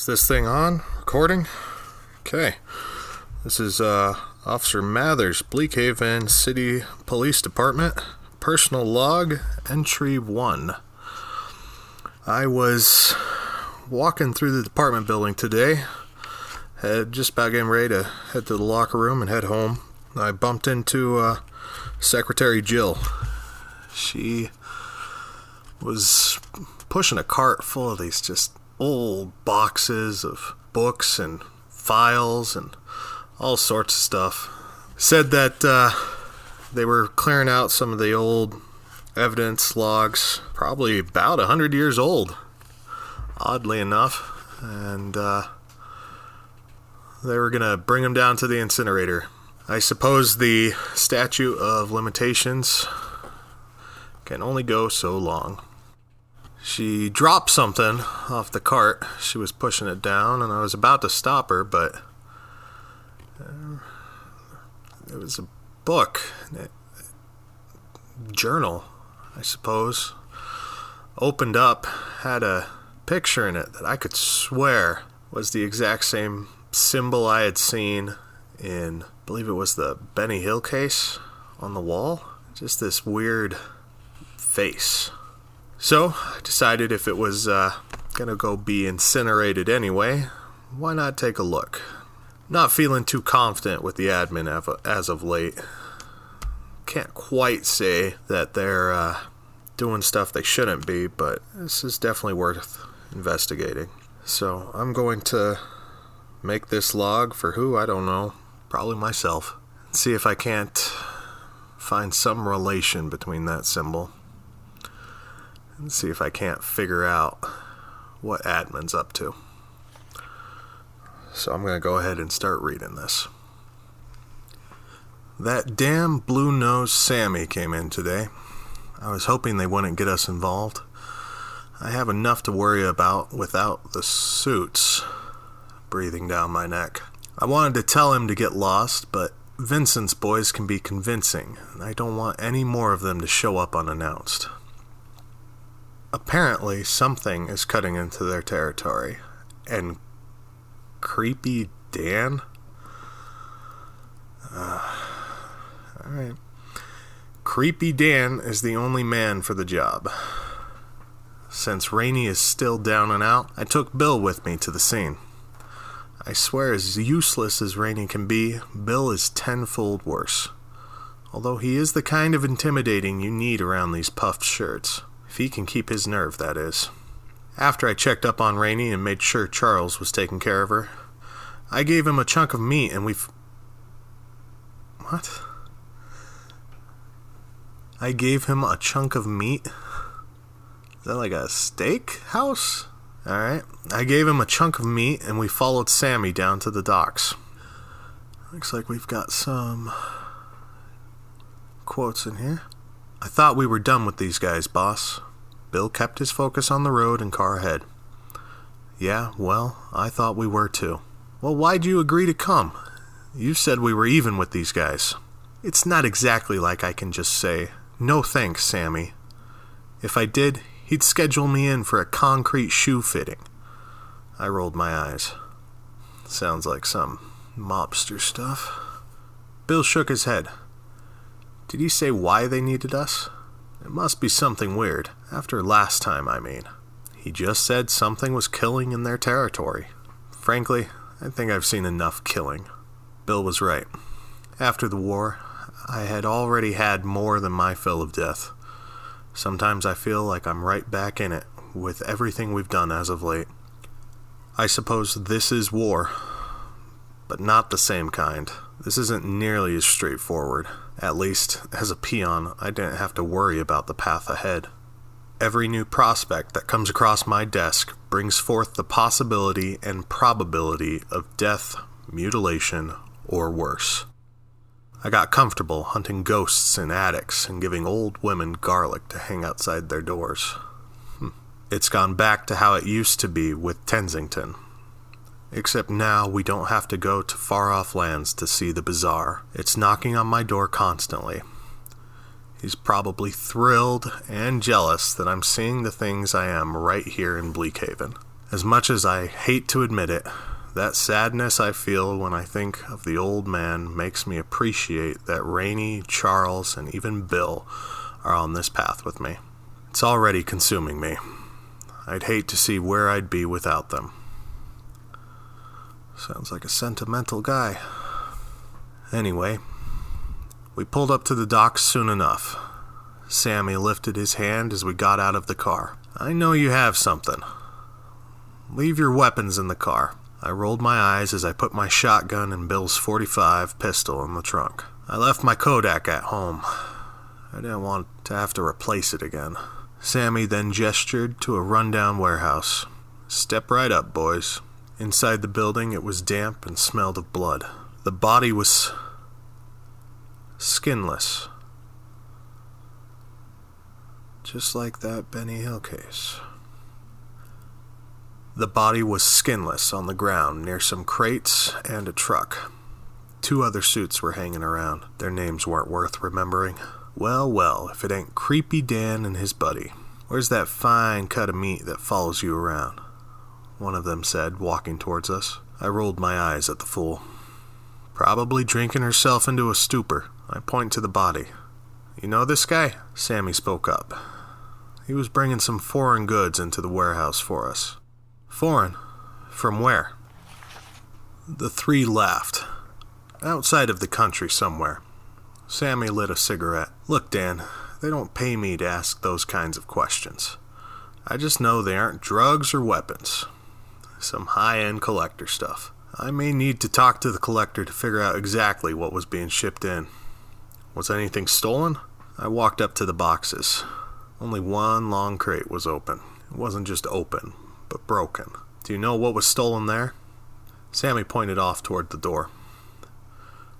Is this thing on? Recording? Okay. This is uh, Officer Mathers, Bleakhaven City Police Department. Personal log, entry one. I was walking through the department building today. Had just about getting ready to head to the locker room and head home. I bumped into uh, Secretary Jill. She was pushing a cart full of these just old boxes of books and files and all sorts of stuff. Said that uh, they were clearing out some of the old evidence logs, probably about a hundred years old, oddly enough, and uh, they were gonna bring them down to the incinerator. I suppose the statute of limitations can only go so long. She dropped something off the cart. She was pushing it down, and I was about to stop her, but uh, it was a book, a journal, I suppose. Opened up, had a picture in it that I could swear was the exact same symbol I had seen in, I believe it was the Benny Hill case on the wall. Just this weird face. So I decided if it was uh, gonna go be incinerated anyway, why not take a look? Not feeling too confident with the admin as of late. Can't quite say that they're uh, doing stuff they shouldn't be, but this is definitely worth investigating. So I'm going to make this log for who I don't know, probably myself. See if I can't find some relation between that symbol and see if I can't figure out what admin's up to. So I'm going to go ahead and start reading this. That damn blue nosed Sammy came in today. I was hoping they wouldn't get us involved. I have enough to worry about without the suits breathing down my neck. I wanted to tell him to get lost, but Vincent's boys can be convincing, and I don't want any more of them to show up unannounced. Apparently, something is cutting into their territory, and Creepy Dan? Uh, Alright. Creepy Dan is the only man for the job. Since Rainey is still down and out, I took Bill with me to the scene. I swear, as useless as Rainey can be, Bill is tenfold worse. Although he is the kind of intimidating you need around these puffed shirts. If he can keep his nerve, that is. After I checked up on Rainey and made sure Charles was taking care of her, I gave him a chunk of meat and we've. What? I gave him a chunk of meat? Is that like a steak house? Alright. I gave him a chunk of meat and we followed Sammy down to the docks. Looks like we've got some quotes in here. I thought we were done with these guys, boss. Bill kept his focus on the road and car ahead. Yeah, well, I thought we were too. Well, why'd you agree to come? You said we were even with these guys. It's not exactly like I can just say, no thanks, Sammy. If I did, he'd schedule me in for a concrete shoe fitting. I rolled my eyes. Sounds like some mobster stuff. Bill shook his head. Did he say why they needed us? It must be something weird. After last time, I mean. He just said something was killing in their territory. Frankly, I think I've seen enough killing. Bill was right. After the war, I had already had more than my fill of death. Sometimes I feel like I'm right back in it with everything we've done as of late. I suppose this is war, but not the same kind. This isn't nearly as straightforward. At least, as a peon, I didn't have to worry about the path ahead. Every new prospect that comes across my desk brings forth the possibility and probability of death, mutilation, or worse. I got comfortable hunting ghosts in attics and giving old women garlic to hang outside their doors. Hmm. It's gone back to how it used to be with Tensington, Except now we don't have to go to far off lands to see the bizarre. It's knocking on my door constantly. He's probably thrilled and jealous that I'm seeing the things I am right here in Bleakhaven. As much as I hate to admit it, that sadness I feel when I think of the old man makes me appreciate that Rainey, Charles, and even Bill are on this path with me. It's already consuming me. I'd hate to see where I'd be without them. Sounds like a sentimental guy. Anyway, we pulled up to the docks soon enough. Sammy lifted his hand as we got out of the car. I know you have something. Leave your weapons in the car. I rolled my eyes as I put my shotgun and Bill's 45 pistol in the trunk. I left my Kodak at home. I didn't want to have to replace it again. Sammy then gestured to a rundown warehouse. Step right up, boys. Inside the building, it was damp and smelled of blood. The body was skinless. Just like that Benny Hill case. The body was skinless on the ground near some crates and a truck. Two other suits were hanging around. Their names weren't worth remembering. Well, well, if it ain't Creepy Dan and his buddy. Where's that fine cut of meat that follows you around? One of them said, walking towards us. I rolled my eyes at the fool. Probably drinking herself into a stupor. I point to the body. You know this guy? Sammy spoke up. He was bringing some foreign goods into the warehouse for us. Foreign? From where? The three laughed. Outside of the country somewhere. Sammy lit a cigarette. Look, Dan, they don't pay me to ask those kinds of questions. I just know they aren't drugs or weapons. Some high end collector stuff. I may need to talk to the collector to figure out exactly what was being shipped in. Was anything stolen? I walked up to the boxes. Only one long crate was open. It wasn't just open, but broken. Do you know what was stolen there? Sammy pointed off toward the door.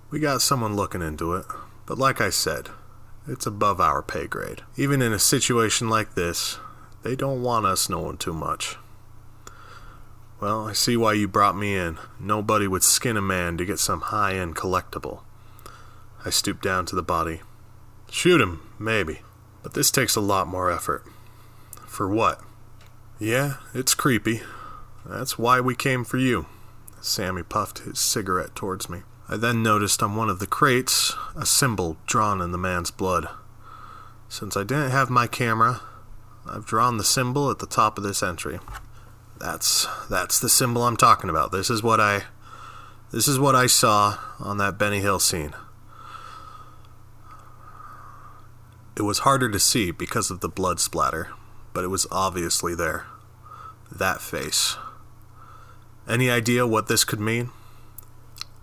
We got someone looking into it, but like I said, it's above our pay grade. Even in a situation like this, they don't want us knowing too much. Well, I see why you brought me in. Nobody would skin a man to get some high end collectible. I stooped down to the body. Shoot him, maybe. But this takes a lot more effort. For what? Yeah, it's creepy. That's why we came for you. Sammy puffed his cigarette towards me. I then noticed on one of the crates a symbol drawn in the man's blood. Since I didn't have my camera, I've drawn the symbol at the top of this entry. That's that's the symbol I'm talking about. This is what I this is what I saw on that Benny Hill scene. It was harder to see because of the blood splatter, but it was obviously there. That face. Any idea what this could mean?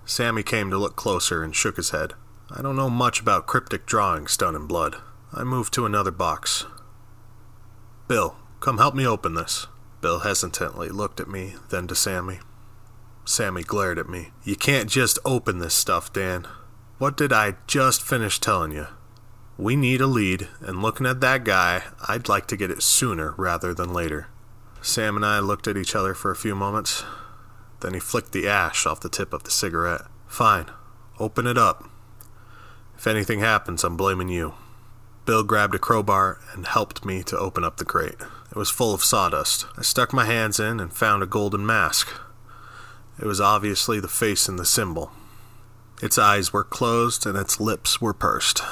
Sammy came to look closer and shook his head. I don't know much about cryptic drawings done in blood. I moved to another box. Bill, come help me open this. Bill hesitantly looked at me, then to Sammy. Sammy glared at me. You can't just open this stuff, Dan. What did I just finish telling you? We need a lead, and looking at that guy, I'd like to get it sooner rather than later. Sam and I looked at each other for a few moments. Then he flicked the ash off the tip of the cigarette. Fine. Open it up. If anything happens, I'm blaming you. Bill grabbed a crowbar and helped me to open up the crate. It was full of sawdust. I stuck my hands in and found a golden mask. It was obviously the face in the symbol. Its eyes were closed and its lips were pursed.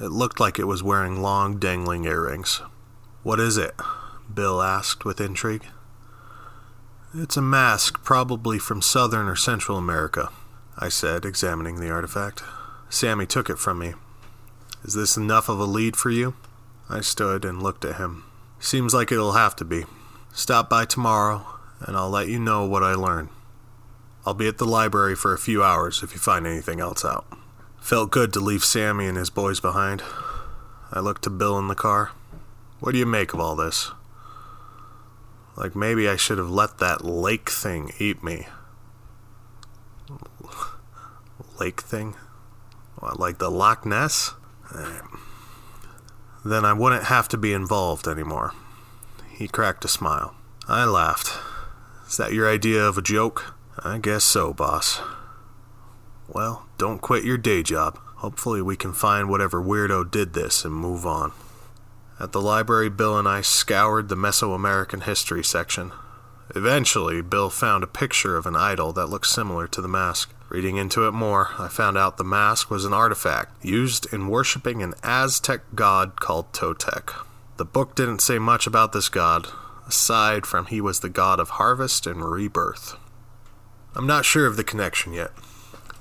It looked like it was wearing long, dangling earrings. What is it? Bill asked with intrigue. It's a mask, probably from Southern or Central America, I said, examining the artifact. Sammy took it from me. Is this enough of a lead for you? I stood and looked at him. Seems like it'll have to be. Stop by tomorrow, and I'll let you know what I learn. I'll be at the library for a few hours if you find anything else out. Felt good to leave Sammy and his boys behind. I looked to Bill in the car. What do you make of all this? Like maybe I should have let that lake thing eat me. Lake thing? What, like the Loch Ness? Eh. Then I wouldn't have to be involved anymore. He cracked a smile. I laughed. Is that your idea of a joke? I guess so, boss. Well, don't quit your day job. Hopefully, we can find whatever weirdo did this and move on. At the library, Bill and I scoured the Mesoamerican history section. Eventually, Bill found a picture of an idol that looked similar to the mask. Reading into it more, I found out the mask was an artifact used in worshipping an Aztec god called Totec. The book didn't say much about this god, aside from he was the god of harvest and rebirth. I'm not sure of the connection yet.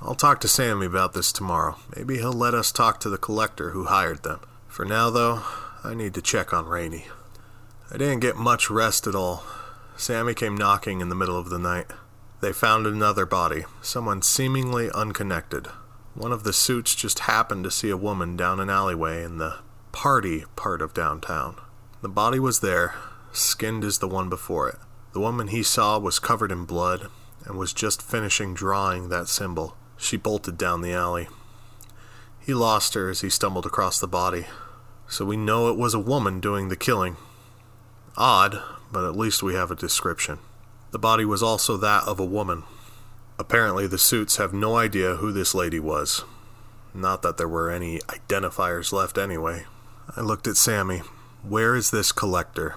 I'll talk to Sammy about this tomorrow. Maybe he'll let us talk to the collector who hired them. For now, though, I need to check on Rainey. I didn't get much rest at all. Sammy came knocking in the middle of the night. They found another body, someone seemingly unconnected. One of the suits just happened to see a woman down an alleyway in the party part of downtown. The body was there, skinned as the one before it. The woman he saw was covered in blood and was just finishing drawing that symbol. She bolted down the alley. He lost her as he stumbled across the body, so we know it was a woman doing the killing. Odd, but at least we have a description. The body was also that of a woman. Apparently, the suits have no idea who this lady was. Not that there were any identifiers left anyway. I looked at Sammy. Where is this collector?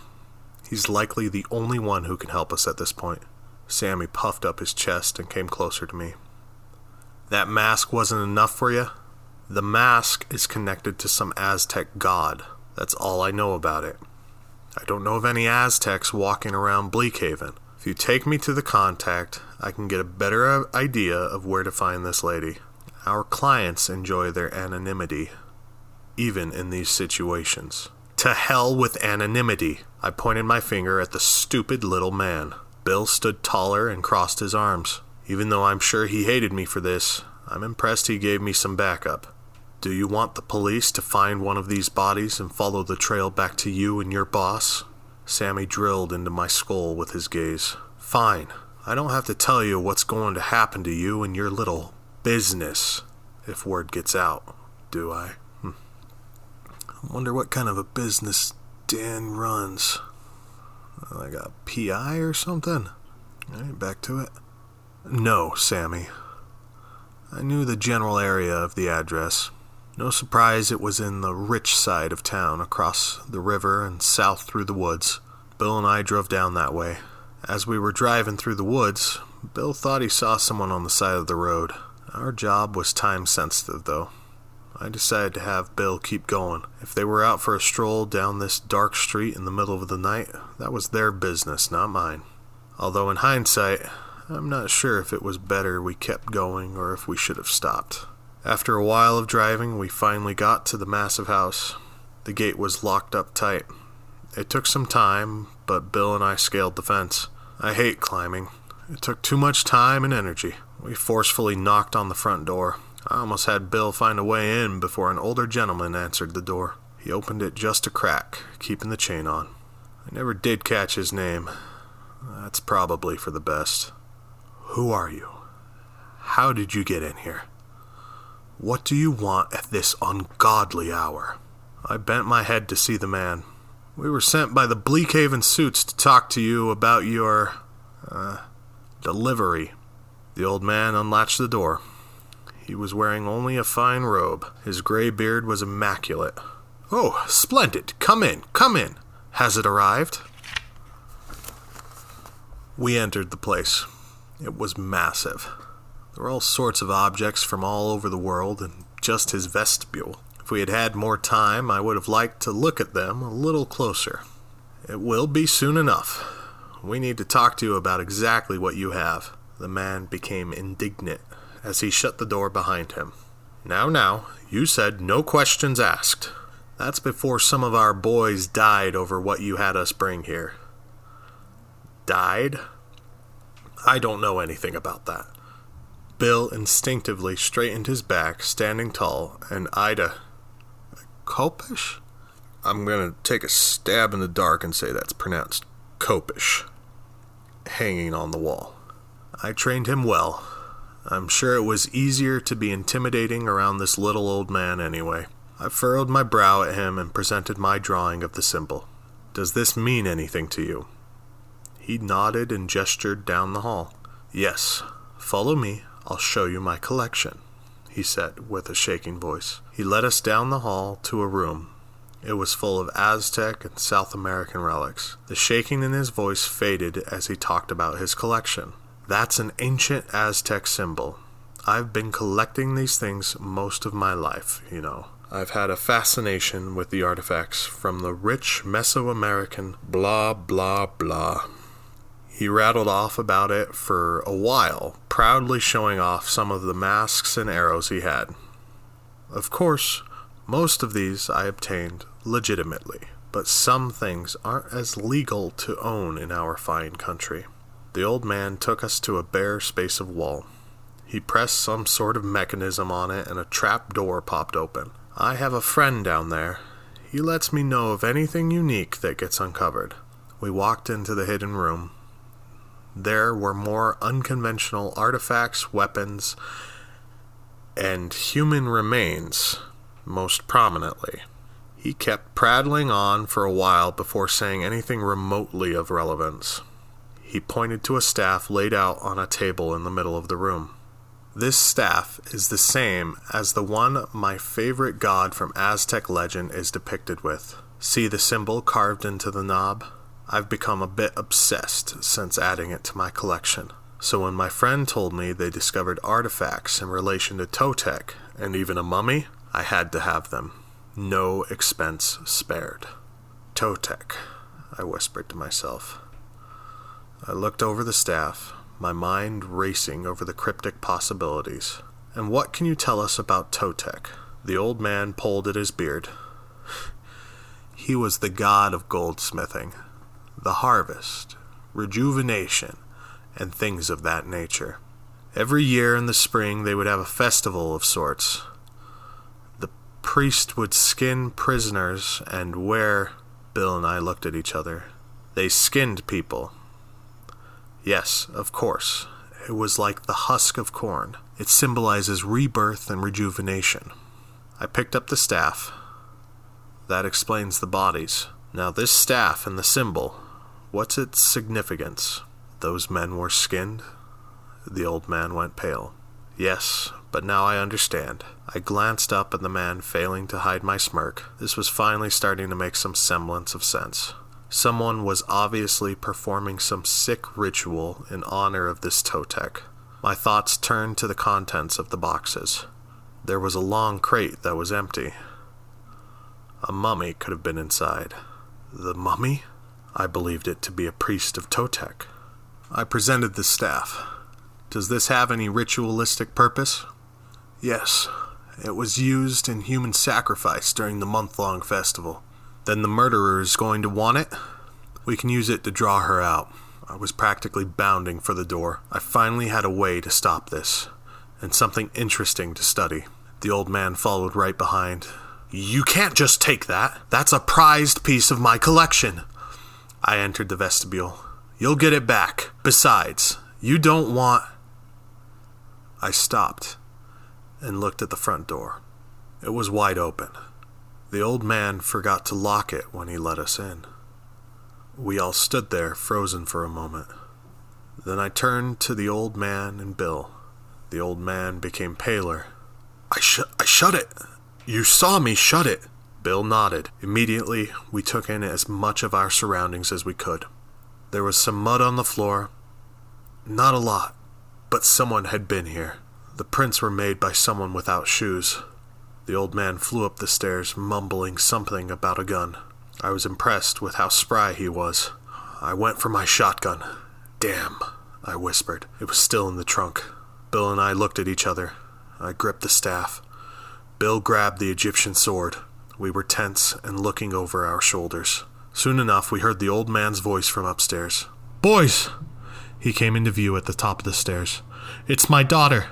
He's likely the only one who can help us at this point. Sammy puffed up his chest and came closer to me. That mask wasn't enough for you? The mask is connected to some Aztec god. That's all I know about it. I don't know of any Aztecs walking around Bleakhaven. If you take me to the contact, I can get a better uh, idea of where to find this lady. Our clients enjoy their anonymity, even in these situations. To hell with anonymity! I pointed my finger at the stupid little man. Bill stood taller and crossed his arms. Even though I'm sure he hated me for this, I'm impressed he gave me some backup. Do you want the police to find one of these bodies and follow the trail back to you and your boss? Sammy drilled into my skull with his gaze. Fine. I don't have to tell you what's going to happen to you and your little business if word gets out, do I? Hm. I wonder what kind of a business Dan runs. Like a PI or something? Alright, back to it. No, Sammy. I knew the general area of the address. No surprise it was in the rich side of town, across the river and south through the woods. Bill and I drove down that way. As we were driving through the woods, Bill thought he saw someone on the side of the road. Our job was time sensitive, though. I decided to have Bill keep going. If they were out for a stroll down this dark street in the middle of the night, that was their business, not mine. Although, in hindsight, I'm not sure if it was better we kept going or if we should have stopped. After a while of driving, we finally got to the massive house. The gate was locked up tight. It took some time, but Bill and I scaled the fence. I hate climbing. It took too much time and energy. We forcefully knocked on the front door. I almost had Bill find a way in before an older gentleman answered the door. He opened it just a crack, keeping the chain on. I never did catch his name. That's probably for the best. Who are you? How did you get in here? What do you want at this ungodly hour? I bent my head to see the man. We were sent by the Bleakhaven suits to talk to you about your, uh, delivery. The old man unlatched the door. He was wearing only a fine robe. His gray beard was immaculate. Oh, splendid! Come in, come in! Has it arrived? We entered the place. It was massive. There were all sorts of objects from all over the world in just his vestibule. If we had had more time, I would have liked to look at them a little closer. It will be soon enough. We need to talk to you about exactly what you have. The man became indignant as he shut the door behind him. Now, now, you said no questions asked. That's before some of our boys died over what you had us bring here. Died? I don't know anything about that. Bill instinctively straightened his back, standing tall, and Ida. Copish? I'm going to take a stab in the dark and say that's pronounced Copish. Hanging on the wall. I trained him well. I'm sure it was easier to be intimidating around this little old man anyway. I furrowed my brow at him and presented my drawing of the symbol. Does this mean anything to you? He nodded and gestured down the hall. Yes, follow me. I'll show you my collection, he said with a shaking voice. He led us down the hall to a room. It was full of Aztec and South American relics. The shaking in his voice faded as he talked about his collection. That's an ancient Aztec symbol. I've been collecting these things most of my life, you know. I've had a fascination with the artifacts from the rich Mesoamerican blah blah blah. He rattled off about it for a while, proudly showing off some of the masks and arrows he had. Of course, most of these I obtained legitimately, but some things aren't as legal to own in our fine country. The old man took us to a bare space of wall. He pressed some sort of mechanism on it and a trap door popped open. I have a friend down there. He lets me know of anything unique that gets uncovered. We walked into the hidden room. There were more unconventional artifacts, weapons, and human remains, most prominently. He kept prattling on for a while before saying anything remotely of relevance. He pointed to a staff laid out on a table in the middle of the room. This staff is the same as the one my favorite god from Aztec legend is depicted with. See the symbol carved into the knob? I've become a bit obsessed since adding it to my collection. So when my friend told me they discovered artifacts in relation to Totec and even a mummy, I had to have them. No expense spared. Totec, I whispered to myself. I looked over the staff, my mind racing over the cryptic possibilities. And what can you tell us about Totec? The old man pulled at his beard. He was the god of goldsmithing, the harvest, rejuvenation, and things of that nature. Every year in the spring they would have a festival of sorts. The priest would skin prisoners and wear. Bill and I looked at each other. They skinned people, Yes, of course. It was like the husk of corn. It symbolizes rebirth and rejuvenation. I picked up the staff. That explains the bodies. Now, this staff and the symbol, what's its significance? Those men were skinned? The old man went pale. Yes, but now I understand. I glanced up at the man, failing to hide my smirk. This was finally starting to make some semblance of sense. Someone was obviously performing some sick ritual in honor of this Totec. My thoughts turned to the contents of the boxes. There was a long crate that was empty. A mummy could have been inside. The mummy? I believed it to be a priest of Totec. I presented the staff. Does this have any ritualistic purpose? Yes. It was used in human sacrifice during the month long festival then the murderer is going to want it. We can use it to draw her out. I was practically bounding for the door. I finally had a way to stop this, and something interesting to study. The old man followed right behind. You can't just take that. That's a prized piece of my collection. I entered the vestibule. You'll get it back. Besides, you don't want. I stopped and looked at the front door. It was wide open. The old man forgot to lock it when he let us in. We all stood there, frozen for a moment. Then I turned to the old man and Bill. The old man became paler. I, sh- I shut it. You saw me shut it. Bill nodded. Immediately, we took in as much of our surroundings as we could. There was some mud on the floor. Not a lot, but someone had been here. The prints were made by someone without shoes. The old man flew up the stairs, mumbling something about a gun. I was impressed with how spry he was. I went for my shotgun. Damn, I whispered. It was still in the trunk. Bill and I looked at each other. I gripped the staff. Bill grabbed the Egyptian sword. We were tense and looking over our shoulders. Soon enough, we heard the old man's voice from upstairs. Boys! He came into view at the top of the stairs. It's my daughter.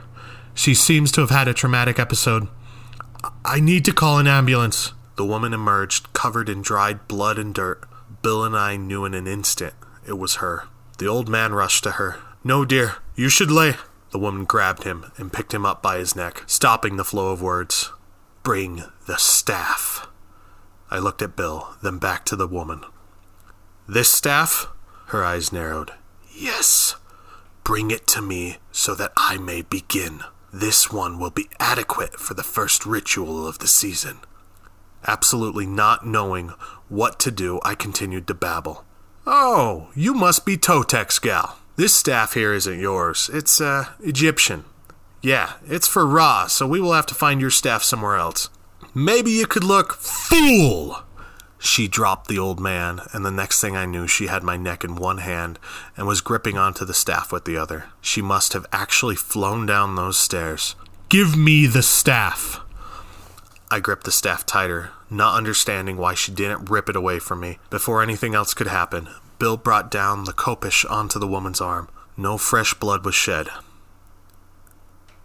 She seems to have had a traumatic episode. I need to call an ambulance. The woman emerged, covered in dried blood and dirt. Bill and I knew in an instant it was her. The old man rushed to her. No, dear, you should lay. The woman grabbed him and picked him up by his neck, stopping the flow of words. Bring the staff. I looked at Bill, then back to the woman. This staff? Her eyes narrowed. Yes. Bring it to me so that I may begin. This one will be adequate for the first ritual of the season. Absolutely not knowing what to do, I continued to babble. Oh, you must be Totec's gal. This staff here isn't yours. It's, uh, Egyptian. Yeah, it's for Ra, so we will have to find your staff somewhere else. Maybe you could look. Fool! She dropped the old man, and the next thing I knew, she had my neck in one hand and was gripping onto the staff with the other. She must have actually flown down those stairs. Give me the staff! I gripped the staff tighter, not understanding why she didn't rip it away from me. Before anything else could happen, Bill brought down the khopesh onto the woman's arm. No fresh blood was shed.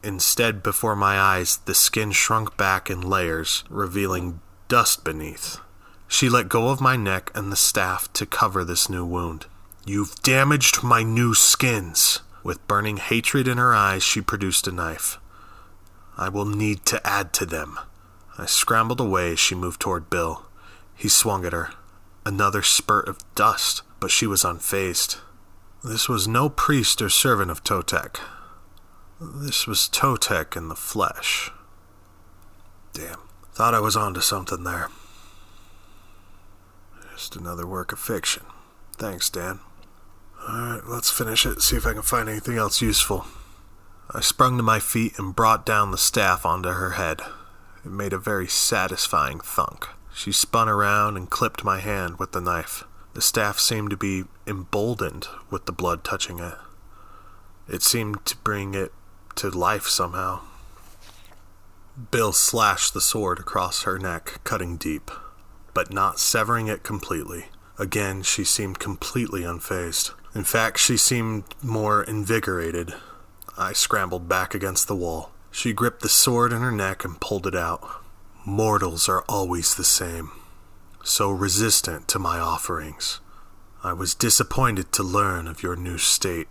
Instead, before my eyes, the skin shrunk back in layers, revealing dust beneath. She let go of my neck and the staff to cover this new wound. You've damaged my new skins. With burning hatred in her eyes, she produced a knife. I will need to add to them. I scrambled away as she moved toward Bill. He swung at her. Another spurt of dust, but she was unfazed. This was no priest or servant of Totec. This was Totec in the flesh. Damn. Thought I was onto something there. Just another work of fiction. Thanks, Dan. Alright, let's finish it, see if I can find anything else useful. I sprung to my feet and brought down the staff onto her head. It made a very satisfying thunk. She spun around and clipped my hand with the knife. The staff seemed to be emboldened with the blood touching it. It seemed to bring it to life somehow. Bill slashed the sword across her neck, cutting deep but not severing it completely. Again, she seemed completely unfazed. In fact, she seemed more invigorated. I scrambled back against the wall. She gripped the sword in her neck and pulled it out. Mortals are always the same, so resistant to my offerings. I was disappointed to learn of your new state.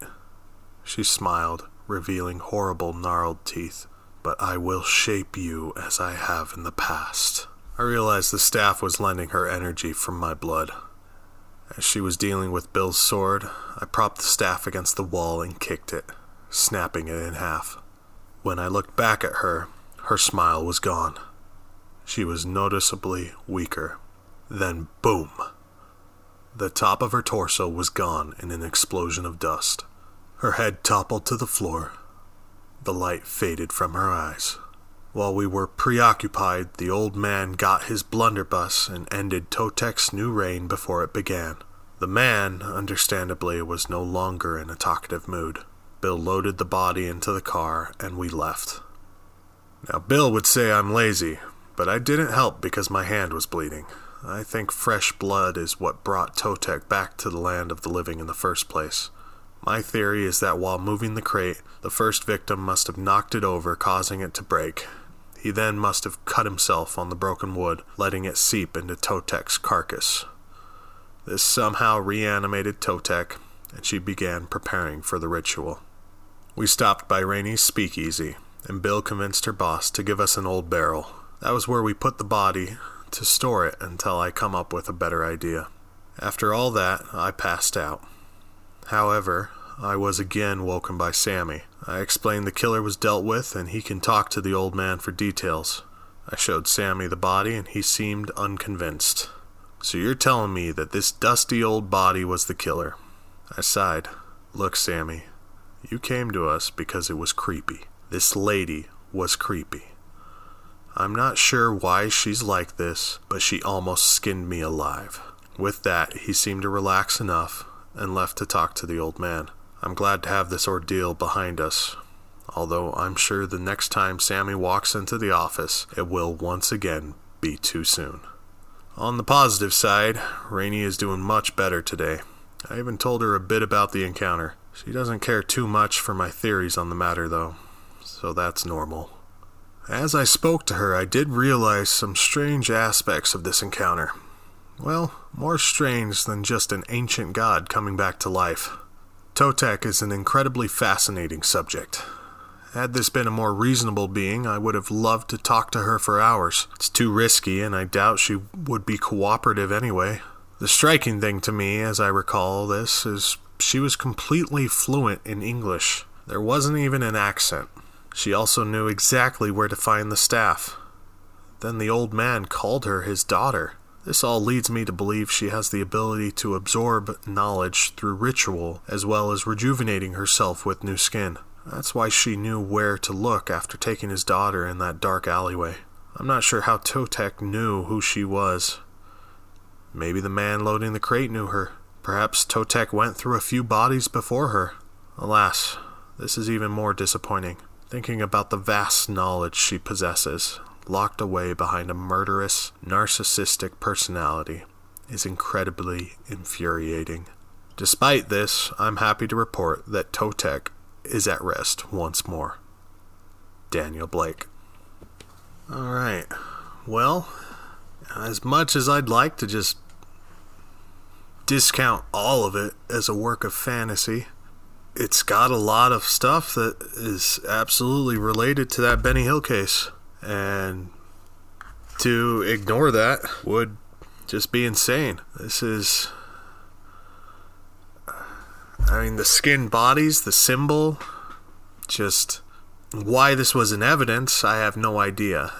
She smiled, revealing horrible gnarled teeth. But I will shape you as I have in the past. I realized the staff was lending her energy from my blood. As she was dealing with Bill's sword, I propped the staff against the wall and kicked it, snapping it in half. When I looked back at her, her smile was gone. She was noticeably weaker. Then, boom! The top of her torso was gone in an explosion of dust. Her head toppled to the floor. The light faded from her eyes. While we were preoccupied, the old man got his blunderbuss and ended Totec's new reign before it began. The man, understandably, was no longer in a talkative mood. Bill loaded the body into the car and we left. Now, Bill would say I'm lazy, but I didn't help because my hand was bleeding. I think fresh blood is what brought Totec back to the land of the living in the first place. My theory is that while moving the crate, the first victim must have knocked it over, causing it to break, he then must have cut himself on the broken wood, letting it seep into Totec's carcass. This somehow reanimated Totec, and she began preparing for the ritual. We stopped by Rainey's speakeasy, and Bill convinced her boss to give us an old barrel. That was where we put the body to store it until I come up with a better idea. After all that, I passed out. However, I was again woken by Sammy. I explained the killer was dealt with and he can talk to the old man for details. I showed Sammy the body and he seemed unconvinced. So you're telling me that this dusty old body was the killer? I sighed. Look, Sammy, you came to us because it was creepy. This lady was creepy. I'm not sure why she's like this, but she almost skinned me alive. With that, he seemed to relax enough and left to talk to the old man. I'm glad to have this ordeal behind us, although I'm sure the next time Sammy walks into the office, it will once again be too soon. On the positive side, Rainey is doing much better today. I even told her a bit about the encounter. She doesn't care too much for my theories on the matter, though, so that's normal. As I spoke to her, I did realize some strange aspects of this encounter. Well, more strange than just an ancient god coming back to life. Totec is an incredibly fascinating subject. Had this been a more reasonable being, I would have loved to talk to her for hours. It's too risky, and I doubt she would be cooperative anyway. The striking thing to me, as I recall this, is she was completely fluent in English. There wasn't even an accent. She also knew exactly where to find the staff. Then the old man called her his daughter. This all leads me to believe she has the ability to absorb knowledge through ritual as well as rejuvenating herself with new skin. That's why she knew where to look after taking his daughter in that dark alleyway. I'm not sure how Totec knew who she was. Maybe the man loading the crate knew her. Perhaps Totec went through a few bodies before her. Alas, this is even more disappointing. Thinking about the vast knowledge she possesses, locked away behind a murderous, narcissistic personality, is incredibly infuriating. Despite this, I'm happy to report that Totec is at rest once more. Daniel Blake. Alright. Well, as much as I'd like to just discount all of it as a work of fantasy, it's got a lot of stuff that is absolutely related to that Benny Hill case. And to ignore that would just be insane. This is. I mean, the skin bodies, the symbol, just why this was in evidence, I have no idea.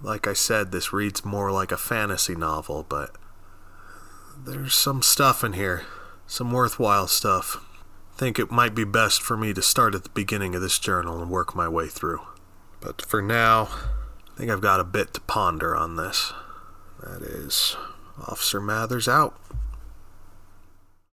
Like I said, this reads more like a fantasy novel, but there's some stuff in here, some worthwhile stuff. Think it might be best for me to start at the beginning of this journal and work my way through. But for now, I think I've got a bit to ponder on this. That is, Officer Mathers out.